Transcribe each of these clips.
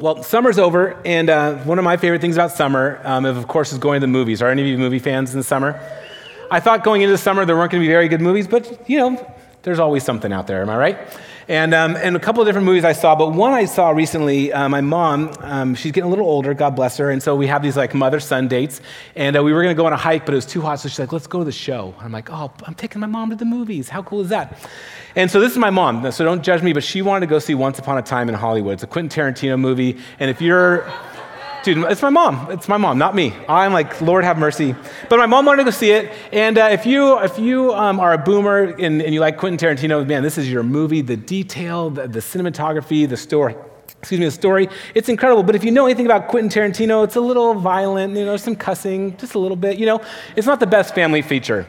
Well, summer's over, and uh, one of my favorite things about summer, um, of course, is going to the movies. Are any of you movie fans in the summer? I thought going into the summer there weren't going to be very good movies, but you know, there's always something out there, am I right? And, um, and a couple of different movies I saw, but one I saw recently, uh, my mom, um, she's getting a little older, God bless her, and so we have these like mother son dates, and uh, we were going to go on a hike, but it was too hot, so she's like, let's go to the show. I'm like, oh, I'm taking my mom to the movies. How cool is that? And so this is my mom, so don't judge me, but she wanted to go see Once Upon a Time in Hollywood. It's a Quentin Tarantino movie, and if you're Dude, it's my mom. It's my mom, not me. I'm like, Lord have mercy. But my mom wanted to go see it. And uh, if you, if you um, are a boomer and, and, you like Quentin Tarantino, man, this is your movie. The detail, the, the cinematography, the story. Excuse me, the story. It's incredible. But if you know anything about Quentin Tarantino, it's a little violent, you know, some cussing, just a little bit. You know, it's not the best family feature.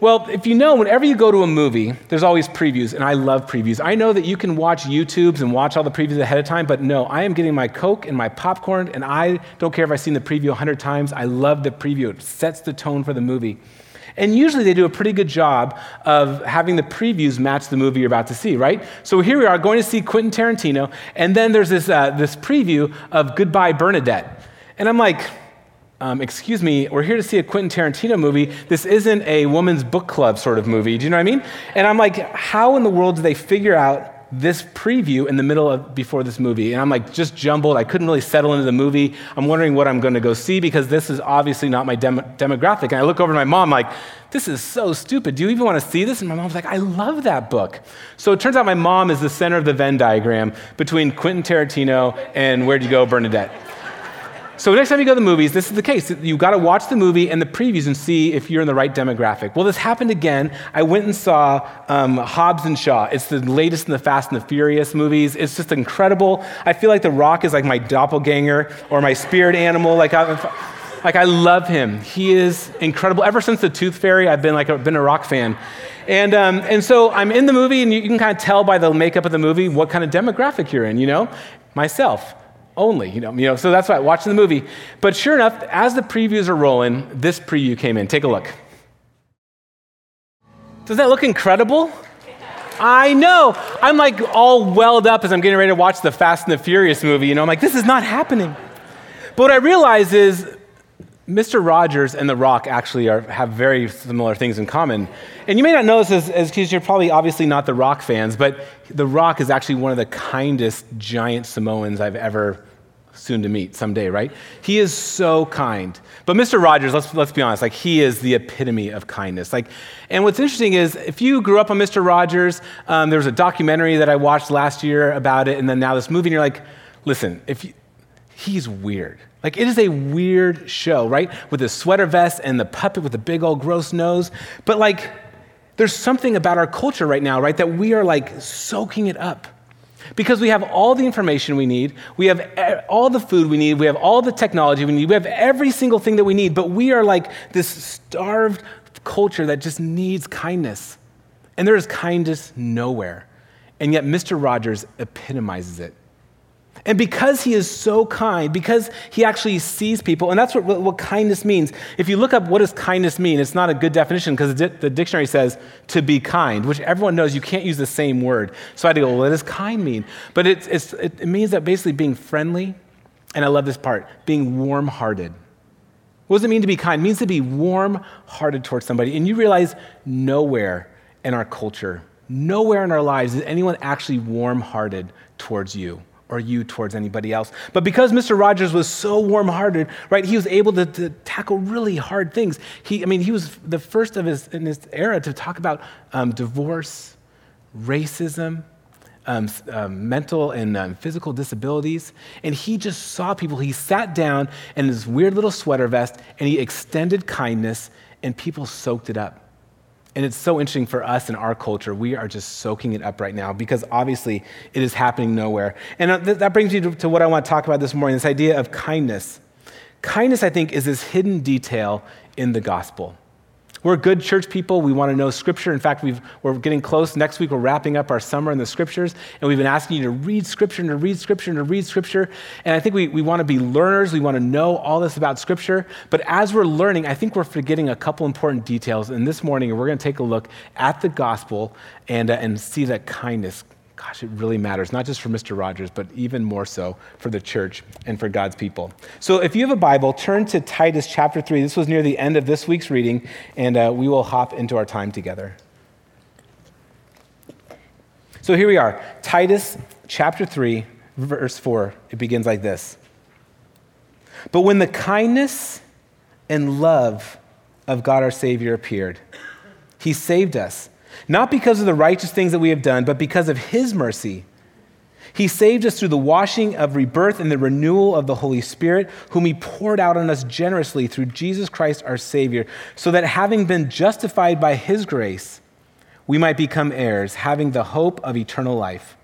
Well, if you know, whenever you go to a movie, there's always previews, and I love previews. I know that you can watch YouTubes and watch all the previews ahead of time, but no, I am getting my Coke and my popcorn, and I don't care if I've seen the preview 100 times. I love the preview, it sets the tone for the movie. And usually they do a pretty good job of having the previews match the movie you're about to see, right? So here we are going to see Quentin Tarantino, and then there's this, uh, this preview of Goodbye Bernadette. And I'm like, um, excuse me, we're here to see a Quentin Tarantino movie. This isn't a woman's book club sort of movie. Do you know what I mean? And I'm like, how in the world do they figure out this preview in the middle of before this movie? And I'm like, just jumbled. I couldn't really settle into the movie. I'm wondering what I'm going to go see because this is obviously not my dem- demographic. And I look over to my mom, like, this is so stupid. Do you even want to see this? And my mom's like, I love that book. So it turns out my mom is the center of the Venn diagram between Quentin Tarantino and Where'd You Go, Bernadette. So next time you go to the movies, this is the case. You've got to watch the movie and the previews and see if you're in the right demographic. Well, this happened again. I went and saw um, Hobbs and Shaw. It's the latest in the Fast and the Furious movies. It's just incredible. I feel like The Rock is like my doppelganger or my spirit animal. Like I, like I love him. He is incredible. Ever since the Tooth Fairy, I've been like I've been a rock fan. And, um, and so I'm in the movie, and you can kind of tell by the makeup of the movie what kind of demographic you're in, you know? Myself only, you know, you know, so that's why watching the movie. But sure enough, as the previews are rolling, this preview came in. Take a look. Does that look incredible? I know. I'm like all welled up as I'm getting ready to watch the Fast and the Furious movie. You know, I'm like, this is not happening. But what I realize is Mr. Rogers and The Rock actually are, have very similar things in common. And you may not know this as because you're probably obviously not The Rock fans, but The Rock is actually one of the kindest giant Samoans I've ever soon to meet someday, right? He is so kind. But Mr. Rogers, let's, let's be honest, like he is the epitome of kindness. Like, and what's interesting is if you grew up on Mr. Rogers, um, there was a documentary that I watched last year about it, and then now this movie, and you're like, listen, if you, he's weird. Like it is a weird show, right? With the sweater vest and the puppet with the big old gross nose. But like, there's something about our culture right now, right, that we are like soaking it up because we have all the information we need, we have all the food we need, we have all the technology we need, we have every single thing that we need, but we are like this starved culture that just needs kindness. And there is kindness nowhere. And yet, Mr. Rogers epitomizes it. And because he is so kind, because he actually sees people, and that's what, what, kindness means. If you look up what does kindness mean, it's not a good definition because the, the, dictionary says to be kind, which everyone knows you can't use the same word. So I had to go, well, what does kind mean? But it's, it's, it means that basically being friendly, and I love this part, being warm hearted. What does it mean to be kind? It means to be warm hearted towards somebody. And you realize nowhere in our culture, nowhere in our lives is anyone actually warm hearted towards you or you towards anybody else. But because Mr. Rogers was so warm hearted, right, he was able to, to, tackle really hard things. He, I mean, he was the first of his, in his era to talk about um, divorce, racism, um, um, mental and um, physical disabilities. And he just saw people. He sat down in his weird little sweater vest and he extended kindness, and people soaked it up. And it's so interesting for us in our culture. We are just soaking it up right now because obviously it is happening nowhere. And uh, that brings me to, to what I want to talk about this morning this idea of kindness. Kindness, I think, is this hidden detail in the gospel. We're good church people. We want to know Scripture. In fact, we are getting close. Next week, we're wrapping up our summer in the Scriptures, and we've been asking you to read Scripture and to read Scripture and to read Scripture. And I think we, we want to be learners. We want to know all this about Scripture. But as we're learning, I think we're forgetting a couple important details. And this morning, we're going to take a look at the gospel and, uh, and see that kindness gosh, it really matters, not just for Mr. Rogers, but even more so for the church and for God's people. So if you have a Bible, turn to Titus chapter 3. This was near the end of this week's reading, and uh, we will hop into our time together. So here we are, Titus chapter 3, verse 4. It begins like this But when the kindness and love of God our Savior appeared, he saved us, not because of the righteous things that we have done, but because of his mercy. He saved us through the washing of rebirth and the renewal of the Holy Spirit, whom He poured out on us generously through Jesus Christ our Savior, so that having been justified by His grace, we might become heirs, having the hope of eternal life.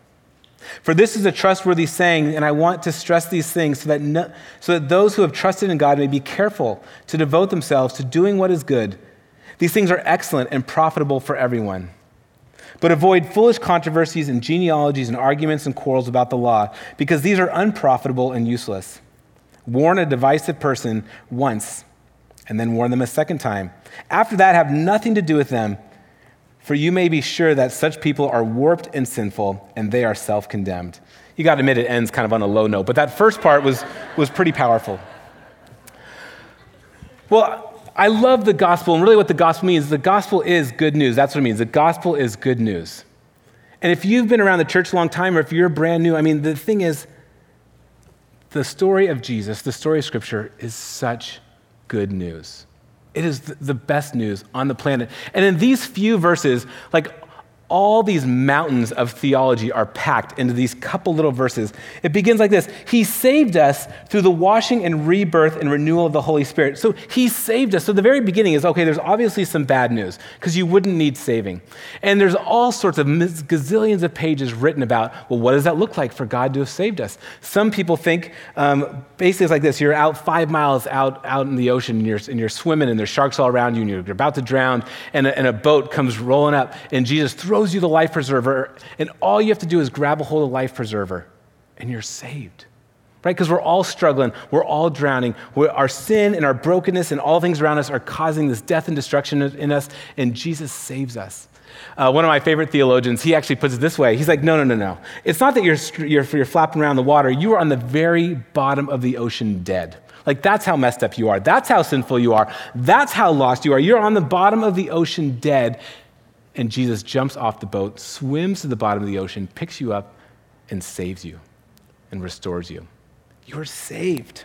For this is a trustworthy saying, and I want to stress these things so that, no, so that those who have trusted in God may be careful to devote themselves to doing what is good. These things are excellent and profitable for everyone. But avoid foolish controversies and genealogies and arguments and quarrels about the law, because these are unprofitable and useless. Warn a divisive person once, and then warn them a second time. After that, have nothing to do with them for you may be sure that such people are warped and sinful, and they are self condemned. You got to admit, it ends kind of on a low note, but that first part was, was pretty powerful. Well, I love the gospel, and really what the gospel means the gospel is good news. That's what it means. The gospel is good news. And if you've been around the church a long time, or if you're brand new, I mean, the thing is, the story of Jesus, the story of Scripture, is such good news. It is the best news on the planet. And in these few verses, like all these mountains of theology are packed into these couple little verses. It begins like this He saved us through the washing and rebirth and renewal of the Holy Spirit. So He saved us. So the very beginning is okay, there's obviously some bad news because you wouldn't need saving. And there's all sorts of gazillions of pages written about, well, what does that look like for God to have saved us? Some people think um, basically it's like this you're out five miles out, out in the ocean and you're, and you're swimming and there's sharks all around you and you're about to drown and a, and a boat comes rolling up and Jesus throws throws you the life preserver, and all you have to do is grab a hold of the life preserver, and you're saved. Right? Because we're all struggling, we're all drowning. We're, our sin and our brokenness and all things around us are causing this death and destruction in us, and Jesus saves us. Uh, one of my favorite theologians, he actually puts it this way. He's like, no, no, no, no. It's not that you're, you're, you're flapping around the water. You are on the very bottom of the ocean dead. Like, that's how messed up you are. That's how sinful you are. That's how lost you are. You're on the bottom of the ocean dead, and Jesus jumps off the boat, swims to the bottom of the ocean, picks you up, and saves you and restores you. You're saved.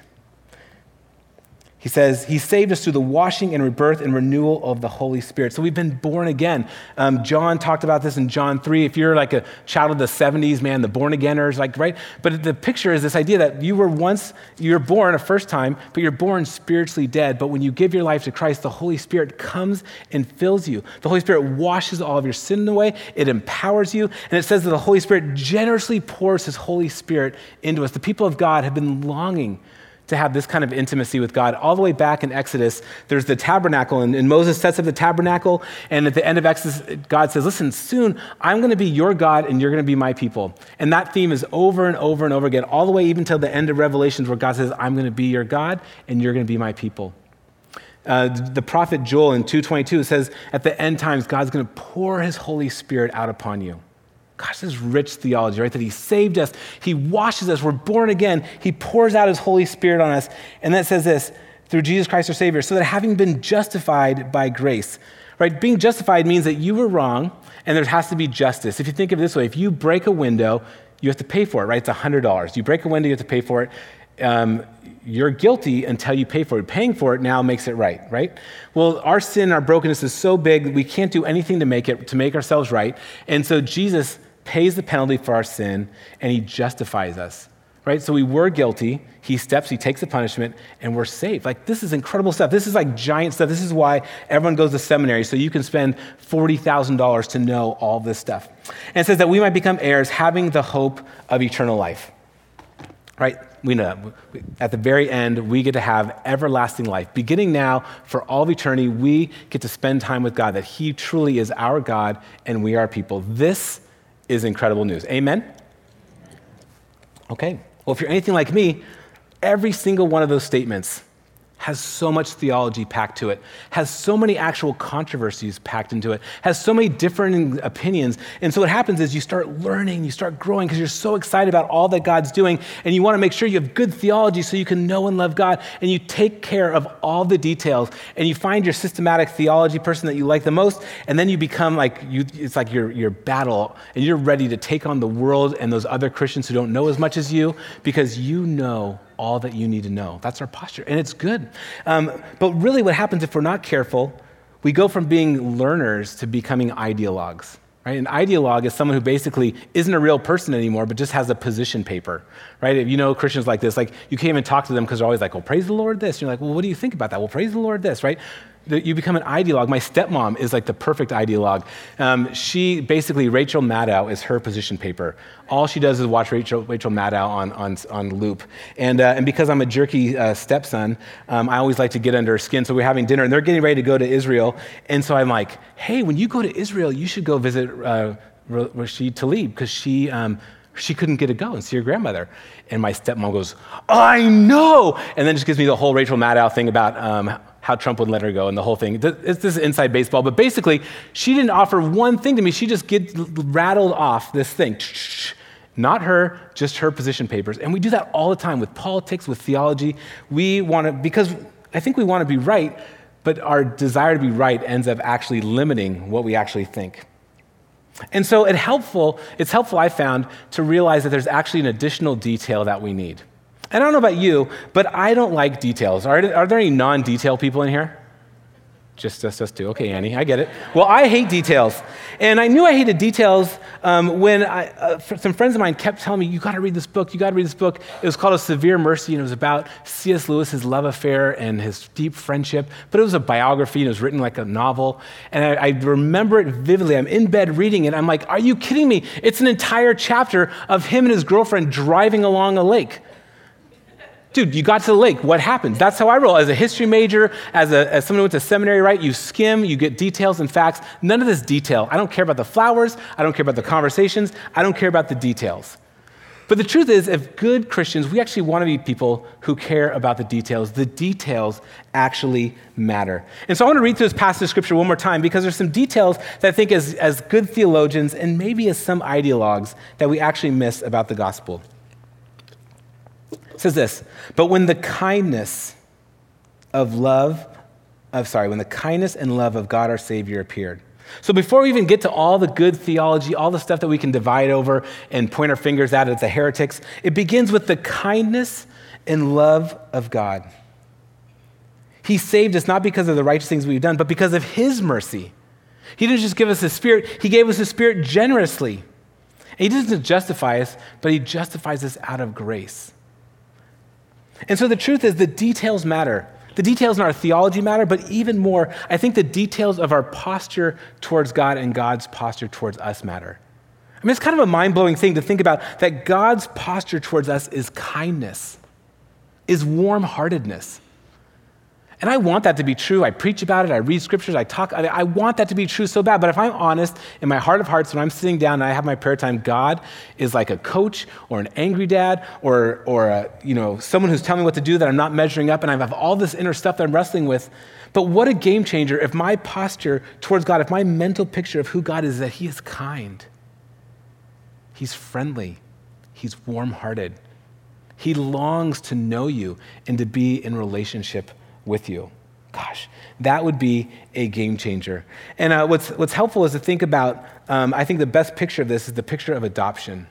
He says, He saved us through the washing and rebirth and renewal of the Holy Spirit. So we've been born again. Um, John talked about this in John 3. If you're like a child of the 70s, man, the born againers, like, right? But the picture is this idea that you were once, you were born a first time, but you're born spiritually dead. But when you give your life to Christ, the Holy Spirit comes and fills you. The Holy Spirit washes all of your sin away, it empowers you. And it says that the Holy Spirit generously pours His Holy Spirit into us. The people of God have been longing to have this kind of intimacy with God. All the way back in Exodus, there's the tabernacle, and, and, Moses sets up the tabernacle. And at the end of Exodus, God says, Listen, soon I'm going to be your God and you're going to be my people. And that theme is over and over and over again, all the way even till the end of Revelations, where God says, I'm going to be your God and you're going to be my people. Uh, the prophet Joel in 222 says, At the end times, God's going to pour his Holy Spirit out upon you. Gosh, this is rich theology, right? That He saved us, He washes us, we're born again, He pours out His Holy Spirit on us. And that says this through Jesus Christ our Savior, so that having been justified by grace, right? Being justified means that you were wrong and there has to be justice. If you think of it this way, if you break a window, you have to pay for it, right? It's $100. You break a window, you have to pay for it. Um, you're guilty until you pay for it. Paying for it now makes it right, right? Well, our sin, our brokenness is so big, we can't do anything to make it, to make ourselves right. And so Jesus pays the penalty for our sin, and he justifies us. Right? So we were guilty. He steps, he takes the punishment, and we're saved. Like, this is incredible stuff. This is like giant stuff. This is why everyone goes to seminary, so you can spend $40,000 to know all this stuff. And it says that we might become heirs, having the hope of eternal life. Right? We know at the very end, we get to have everlasting life. Beginning now, for all of eternity, we get to spend time with God, that He truly is our God and we are people. This is incredible news. Amen? Okay. Well, if you're anything like me, every single one of those statements has so much theology packed to it, has so many actual controversies packed into it, has so many different opinions. And so what happens is you start learning, you start growing because you're so excited about all that God's doing, and you want to make sure you have good theology so you can know and love God, and you take care of all the details, and you find your systematic theology person that you like the most, and then you become like, you, it's like your, your battle, and you're ready to take on the world and those other Christians who don't know as much as you because you know all that you need to know. That's our posture, and it's good. Um, but really, what happens if we're not careful, we go from being learners to becoming ideologues. Right? An ideologue is someone who basically isn't a real person anymore, but just has a position paper. Right? If you know Christians like this, like you can't even talk to them because they're always like, "Well, praise the Lord." This. And you're like, "Well, what do you think about that?" Well, praise the Lord. This. Right? You become an ideologue. My stepmom is like the perfect ideologue. Um, she basically, Rachel Maddow is her position paper. All she does is watch Rachel, Rachel Maddow on, on, on loop. And, uh, and because I'm a jerky uh, stepson, um, I always like to get under her skin. So we're having dinner and they're getting ready to go to Israel. And so I'm like, hey, when you go to Israel, you should go visit uh, Rashida Tlaib because she. Um, she couldn't get to go and see her grandmother. And my stepmom goes, I know. And then just gives me the whole Rachel Maddow thing about um, how Trump would let her go and the whole thing. This inside baseball, but basically, she didn't offer one thing to me. She just get rattled off this thing. Not her, just her position papers. And we do that all the time with politics, with theology. We want to, because I think we want to be right, but our desire to be right ends up actually limiting what we actually think. And so it helpful, it's helpful, I found, to realize that there's actually an additional detail that we need. I don't know about you, but I don't like details. Are, are there any non detail people in here? Just us, us two. Okay, Annie, I get it. Well, I hate details. And I knew I hated details um, when I, uh, some friends of mine kept telling me, You got to read this book, you got to read this book. It was called A Severe Mercy, and it was about C.S. Lewis's love affair and his deep friendship. But it was a biography, and it was written like a novel. And I, I remember it vividly. I'm in bed reading it. I'm like, Are you kidding me? It's an entire chapter of him and his girlfriend driving along a lake. Dude, you got to the lake. What happened? That's how I roll. As a history major, as, a, as someone who went to seminary, right? You skim, you get details and facts. None of this detail. I don't care about the flowers. I don't care about the conversations. I don't care about the details. But the truth is, if good Christians, we actually want to be people who care about the details. The details actually matter. And so I want to read through this passage of scripture one more time because there's some details that I think, as, as good theologians and maybe as some ideologues, that we actually miss about the gospel. It says this, but when the kindness of love, of sorry, when the kindness and love of God our Savior appeared. So before we even get to all the good theology, all the stuff that we can divide over and point our fingers at as the heretics, it begins with the kindness and love of God. He saved us not because of the righteous things we've done, but because of His mercy. He didn't just give us His Spirit, He gave us His Spirit generously. And he doesn't justify us, but He justifies us out of grace. And so the truth is, the details matter. The details in our theology matter, but even more, I think the details of our posture towards God and God's posture towards us matter. I mean, it's kind of a mind blowing thing to think about that God's posture towards us is kindness, is warm heartedness. And I want that to be true. I preach about it, I read scriptures, I talk. I, I, want that to be true so bad. But if I'm honest, in my heart of hearts, when I'm sitting down and I have my prayer time, God is like a coach or an angry dad or, or a, you know, someone who's telling me what to do that I'm not measuring up and I have all this inner stuff that I'm wrestling with. But what a game changer if my posture towards God, if my mental picture of who God is, that He is kind, He's friendly, He's warm hearted. He longs to know you and to be in relationship with you. Gosh, that would be a game changer. And uh, what's, what's helpful is to think about, um, I think the best picture of this is the picture of adoption.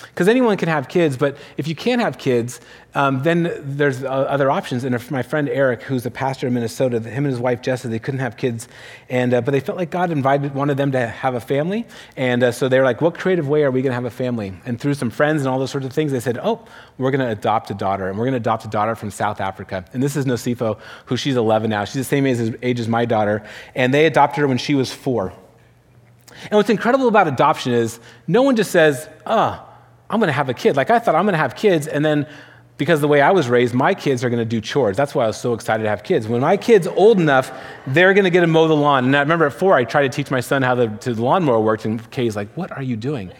Because anyone can have kids, but if you can't have kids, um, then there's uh, other options. And my friend Eric, who's a pastor in Minnesota, him and his wife Jessica, they couldn't have kids, and uh, but they felt like God invited wanted them to have a family, and uh, so they were like, "What creative way are we going to have a family?" And through some friends and all those sorts of things, they said, "Oh, we're going to adopt a daughter, and we're going to adopt a daughter from South Africa." And this is Nosifo, who she's 11 now. She's the same age as, age as my daughter, and they adopted her when she was four. And what's incredible about adoption is no one just says, "Ah." Oh, I'm going to have a kid. Like I thought I'm going to have kids, and then because the way I was raised, my kids are going to do chores. That's why I was so excited to have kids. When my kid's old enough, they're going to get to mow the lawn. And I remember at four, I tried to teach my son how the, to the lawnmower worked, and Kay's like, What are you doing?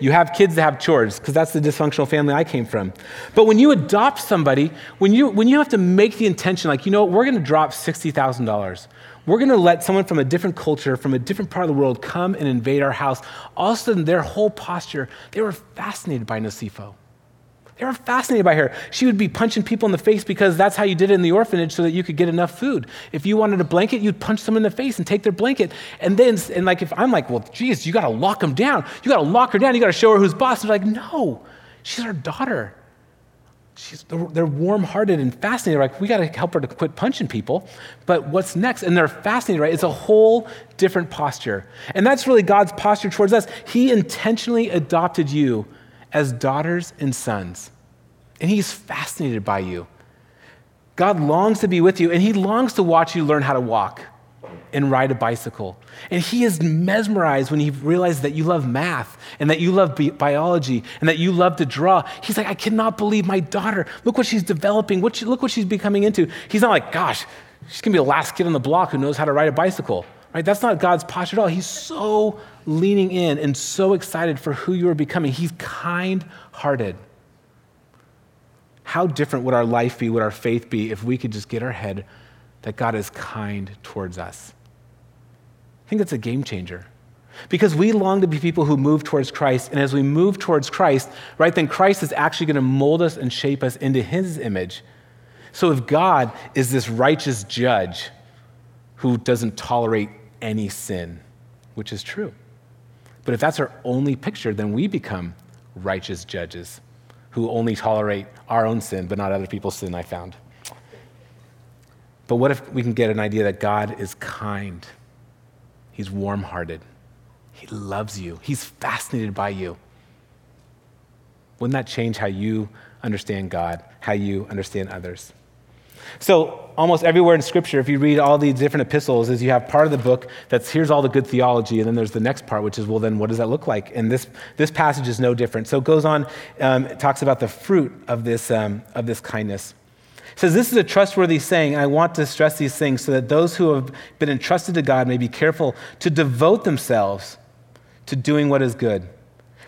You have kids that have chores, because that's the dysfunctional family I came from. But when you adopt somebody, when you, when you have to make the intention, like, you know what, we're going to drop $60,000. We're going to let someone from a different culture, from a different part of the world, come and invade our house. All of a sudden, their whole posture, they were fascinated by Nosifo. They were fascinated by her. She would be punching people in the face because that's how you did it in the orphanage so that you could get enough food. If you wanted a blanket, you'd punch someone in the face and take their blanket. And then, and like, if I'm like, well, geez, you got to lock them down. You got to lock her down. You got to show her who's boss. They're like, no, she's our daughter. She's, they're warm hearted and fascinated. Like, we got to help her to quit punching people. But what's next? And they're fascinated, right? It's a whole different posture. And that's really God's posture towards us. He intentionally adopted you as daughters and sons. And He's fascinated by you. God longs to be with you, and He longs to watch you learn how to walk and ride a bicycle. And He is mesmerized when He realizes that you love math and that you love bi- biology and that you love to draw. He's like, I cannot believe my daughter. Look what she's developing. What she, look what she's becoming into. He's not like, gosh, she's going to be the last kid on the block who knows how to ride a bicycle. Right? That's not God's posture at all. He's so leaning in and so excited for who you are becoming. He's kind hearted. How different would our life be, would our faith be, if we could just get our head that God is kind towards us? I think that's a game changer. Because we long to be people who move towards Christ, and as we move towards Christ, right, then Christ is actually going to mold us and shape us into his image. So if God is this righteous judge who doesn't tolerate any sin, which is true, but if that's our only picture, then we become righteous judges who only tolerate our own sin, but not other people's sin, I found. But what if we can get an idea that God is kind? He's warm hearted. He loves you. He's fascinated by you. Wouldn't that change how you understand God, how you understand others? So, almost everywhere in Scripture, if you read all these different epistles, is you have part of the book that's here's all the good theology, and then there's the next part, which is, well, then what does that look like? And this, this passage is no different. So, it goes on, um, it talks about the fruit of this, um, of this kindness. Says, This is a trustworthy saying, I want to stress these things so that those who have been entrusted to God may be careful to devote themselves to doing what is good.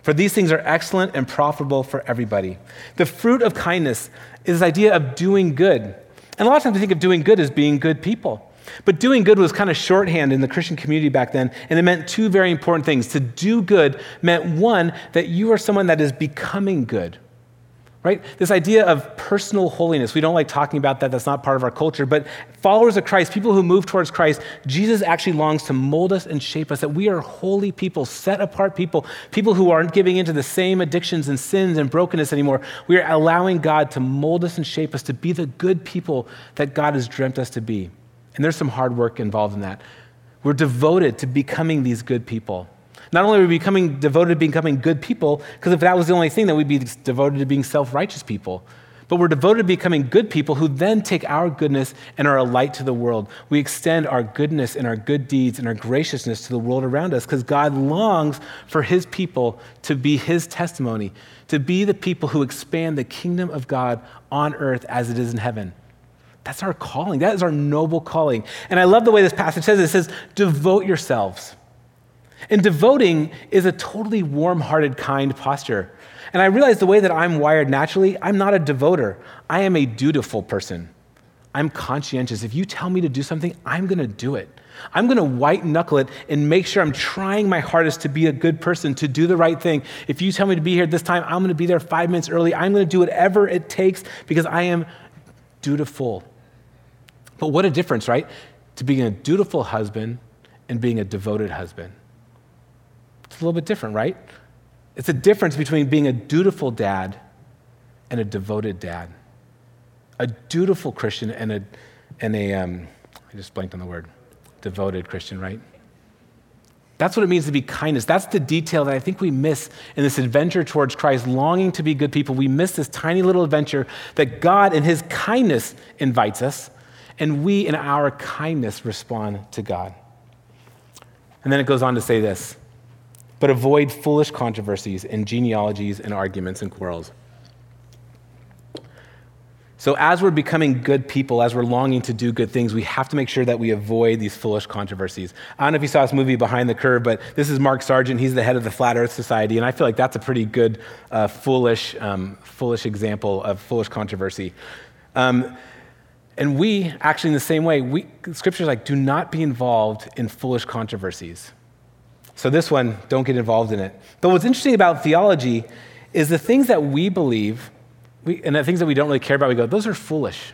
For these things are excellent and profitable for everybody. The fruit of kindness is this idea of doing good. And a lot of times we think of doing good as being good people. But doing good was kind of shorthand in the Christian community back then, and it meant two very important things. To do good meant one, that you are someone that is becoming good right? This idea of personal holiness. We don't like talking about that. That's not part of our culture. But followers of Christ, people who move towards Christ, Jesus actually longs to mold us and shape us, that we are holy people, set apart people, people who aren't giving into the same addictions and sins and brokenness anymore. We are allowing God to mold us and shape us to be the good people that God has dreamt us to be. And there's some hard work involved in that. We're devoted to becoming these good people. Not only are we becoming devoted to becoming good people, because if that was the only thing, then we'd be devoted to being self righteous people. But we're devoted to becoming good people who then take our goodness and are a light to the world. We extend our goodness and our good deeds and our graciousness to the world around us because God longs for his people to be his testimony, to be the people who expand the kingdom of God on earth as it is in heaven. That's our calling. That is our noble calling. And I love the way this passage says it. It says, devote yourselves. And devoting is a totally warm hearted, kind posture. And I realize the way that I'm wired naturally, I'm not a devoter. I am a dutiful person. I'm conscientious. If you tell me to do something, I'm going to do it. I'm going to white knuckle it and make sure I'm trying my hardest to be a good person, to do the right thing. If you tell me to be here this time, I'm going to be there five minutes early. I'm going to do whatever it takes because I am dutiful. But what a difference, right? To being a dutiful husband and being a devoted husband. It's a little bit different, right? It's a difference between being a dutiful dad and a devoted dad. A dutiful Christian and a, and a um, I just blanked on the word, devoted Christian, right? That's what it means to be kindness. That's the detail that I think we miss in this adventure towards Christ, longing to be good people. We miss this tiny little adventure that God, in His kindness, invites us, and we, in our kindness, respond to God. And then it goes on to say this but avoid foolish controversies and genealogies and arguments and quarrels. So, as we're becoming good people, as we're longing to do good things, we have to make sure that we avoid these foolish controversies. I don't know if you saw this movie Behind the Curve, but this is Mark Sargent. He's the head of the Flat Earth Society, and I feel like that's a pretty good, uh, foolish, um, foolish example of foolish controversy. Um, and we, actually, in the same way, we, scripture's like, do not be involved in foolish controversies. So, this one, don't get involved in it. But what's interesting about theology is the things that we believe we, and the things that we don't really care about, we go, those are foolish.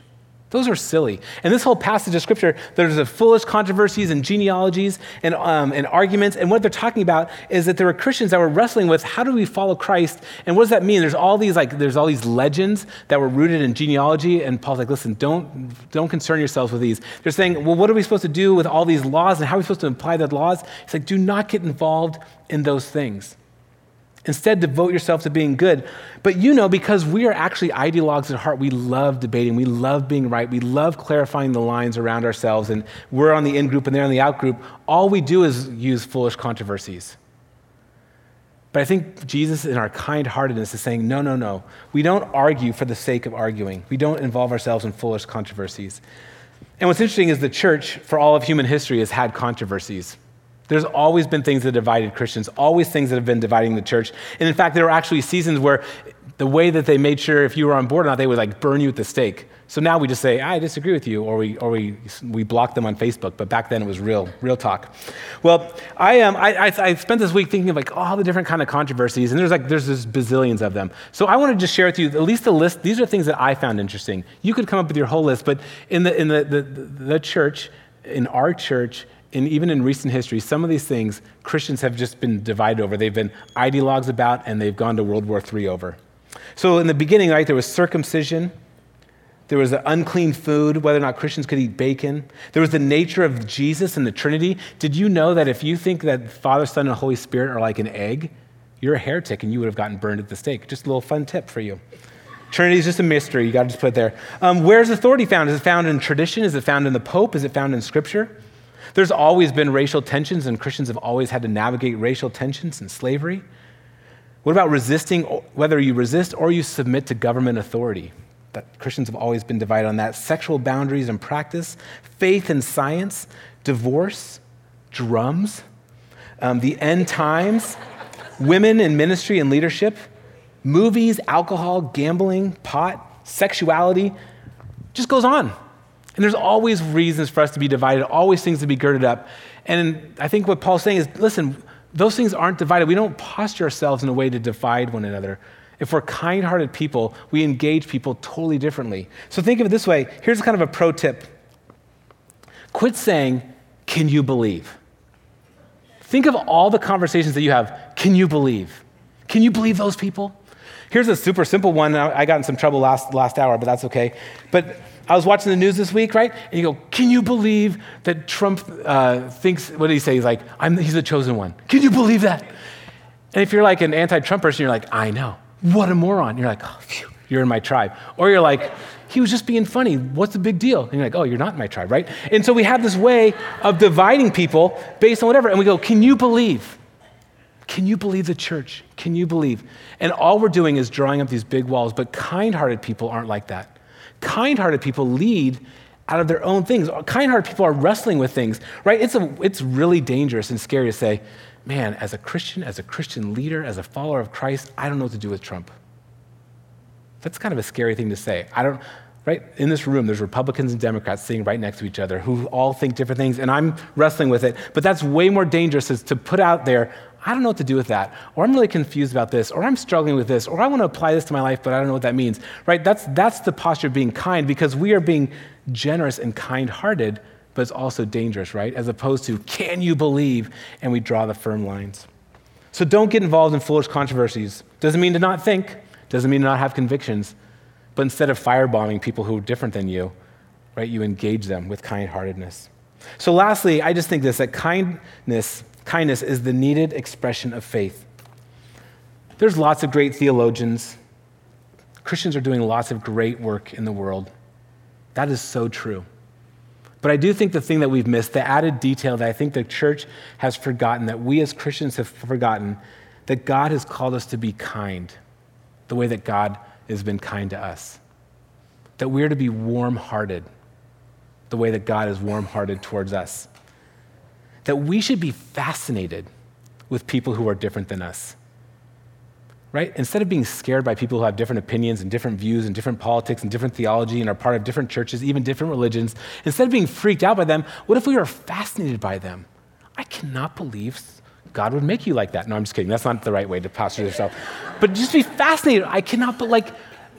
Those are silly. And this whole passage of scripture, there's a foolish controversies and genealogies and, um, and arguments. And what they're talking about is that there were Christians that were wrestling with how do we follow Christ? And what does that mean? There's all these like there's all these legends that were rooted in genealogy. And Paul's like, listen, don't don't concern yourselves with these. They're saying, well, what are we supposed to do with all these laws and how are we supposed to apply the laws? He's like, do not get involved in those things. Instead, devote yourself to being good. But you know, because we are actually ideologues at heart, we love debating. We love being right. We love clarifying the lines around ourselves. And we're on the in group and they're on the out group. All we do is use foolish controversies. But I think Jesus, in our kind heartedness, is saying, no, no, no. We don't argue for the sake of arguing, we don't involve ourselves in foolish controversies. And what's interesting is the church, for all of human history, has had controversies. There's always been things that divided Christians, always things that have been dividing the church. And in fact, there were actually seasons where the way that they made sure if you were on board or not, they would like burn you at the stake. So now we just say, I disagree with you, or we, or we, we block them on Facebook. But back then it was real, real talk. Well, I, um, I, I, I spent this week thinking of like all the different kind of controversies, and there's like, there's just bazillions of them. So I want to just share with you at least a list. These are things that I found interesting. You could come up with your whole list, but in the, in the, the, the church, in our church, and even in recent history, some of these things Christians have just been divided over. They've been ideologues about, and they've gone to World War III over. So in the beginning, right, there was circumcision. There was the unclean food, whether or not Christians could eat bacon. There was the nature of Jesus and the Trinity. Did you know that if you think that Father, Son, and Holy Spirit are like an egg, you're a heretic and you would have gotten burned at the stake? Just a little fun tip for you. Trinity is just a mystery. You got to just put it there. Um, where's authority found? Is it found in tradition? Is it found in the Pope? Is it found in Scripture? There's always been racial tensions, and Christians have always had to navigate racial tensions and slavery. What about resisting, whether you resist or you submit to government authority? That Christians have always been divided on that. Sexual boundaries and practice, faith and science, divorce, drums, um, the end times, women in ministry and leadership, movies, alcohol, gambling, pot, sexuality, just goes on. And there's always reasons for us to be divided, always things to be girded up. And I think what Paul's saying is listen, those things aren't divided. We don't posture ourselves in a way to divide one another. If we're kind hearted people, we engage people totally differently. So think of it this way here's kind of a pro tip quit saying, Can you believe? Think of all the conversations that you have. Can you believe? Can you believe those people? Here's a super simple one. I got in some trouble last, last hour, but that's okay. But I was watching the news this week, right? And you go, Can you believe that Trump uh, thinks, what did he say? He's like, He's the chosen one. Can you believe that? And if you're like an anti Trump person, you're like, I know. What a moron. You're like, oh, phew, you're in my tribe. Or you're like, he was just being funny. What's the big deal? And you're like, oh, you're not in my tribe, right? And so we have this way of dividing people based on whatever. And we go, can you believe? Can you believe the church? Can you believe? And all we're doing is drawing up these big walls, but kind hearted people aren't like that. Kind hearted people lead out of their own things. Kind hearted people are wrestling with things, right? It's, a, it's really dangerous and scary to say, man, as a Christian, as a Christian leader, as a follower of Christ, I don't know what to do with Trump. That's kind of a scary thing to say. I don't, right? In this room, there's Republicans and Democrats sitting right next to each other who all think different things, and I'm wrestling with it. But that's way more dangerous is to put out there, I don't know what to do with that, or I'm really confused about this, or I'm struggling with this, or I want to apply this to my life, but I don't know what that means, right? That's, that's the posture of being kind because we are being generous and kind hearted, but it's also dangerous, right? As opposed to, can you believe? And we draw the firm lines. So don't get involved in foolish controversies. Doesn't mean to not think, doesn't mean to not have convictions, but instead of firebombing people who are different than you, right, you engage them with kind heartedness. So, lastly, I just think this that kindness Kindness is the needed expression of faith. There's lots of great theologians. Christians are doing lots of great work in the world. That is so true. But I do think the thing that we've missed, the added detail that I think the church has forgotten, that we as Christians have forgotten, that God has called us to be kind the way that God has been kind to us that we're to be warm hearted the way that God is warm hearted towards us. That we should be fascinated with people who are different than us. Right? Instead of being scared by people who have different opinions and different views and different politics and different theology and are part of different churches, even different religions, instead of being freaked out by them, what if we were fascinated by them? I cannot believe God would make you like that. No, I'm just kidding. That's not the right way to posture yourself. But just be fascinated. I cannot, but like,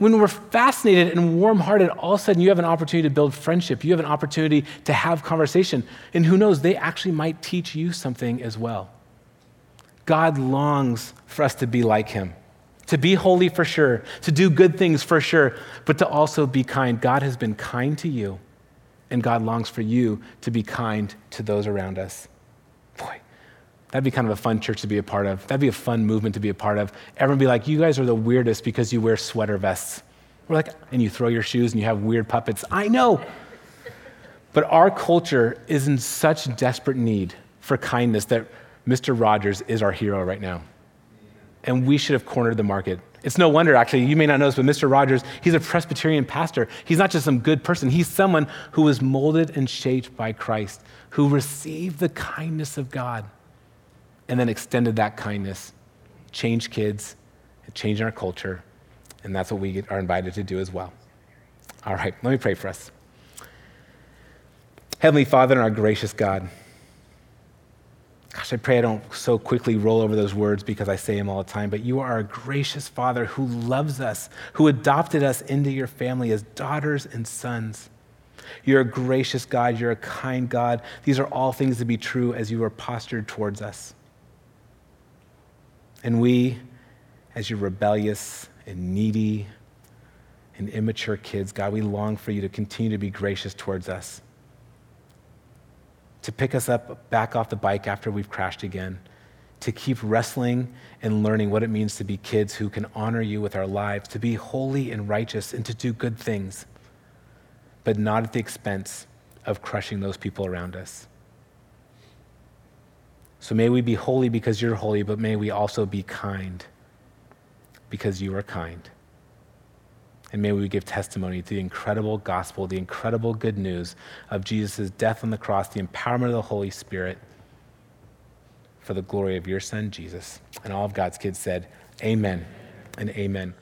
when we're fascinated and warm hearted, all of a sudden you have an opportunity to build friendship. You have an opportunity to have conversation. And who knows, they actually might teach you something as well. God longs for us to be like him, to be holy for sure, to do good things for sure, but to also be kind. God has been kind to you, and God longs for you to be kind to those around us. Boy, that'd be kind of a fun church to be a part of. That'd be a fun movement to be a part of. Everyone be like, you guys are the weirdest because you wear sweater vests. We're like, and you throw your shoes and you have weird puppets. I know. But our culture is in such desperate need for kindness that Mr. Rogers is our hero right now. And we should have cornered the market. It's no wonder, actually, you may not know this, but Mr. Rogers, he's a Presbyterian pastor. He's not just some good person, he's someone who was molded and shaped by Christ, who received the kindness of God and then extended that kindness, changed kids, changed our culture. And that's what we are invited to do as well. All right, let me pray for us. Heavenly Father and our gracious God, Gosh, I pray I don't so quickly roll over those words because I say them all the time, but you are a gracious Father who loves us, who adopted us into your family as daughters and sons. You're a gracious God. You're a kind God. These are all things to be true as you are postured towards us. And we, as your rebellious and needy and immature kids, God, we long for you to continue to be gracious towards us to pick us up back off the bike after we've crashed again, to keep wrestling and learning what it means to be kids who can honor you with our lives, to be holy and righteous, and to do good things, but not at the expense of crushing those people around us. So may we be holy because you're holy, but may we also be kind because you are kind. And may we give testimony to the incredible gospel, the incredible good news of Jesus' death on the cross, the empowerment of the Holy Spirit for the glory of your Son, Jesus. And all of God's kids said, Amen and amen.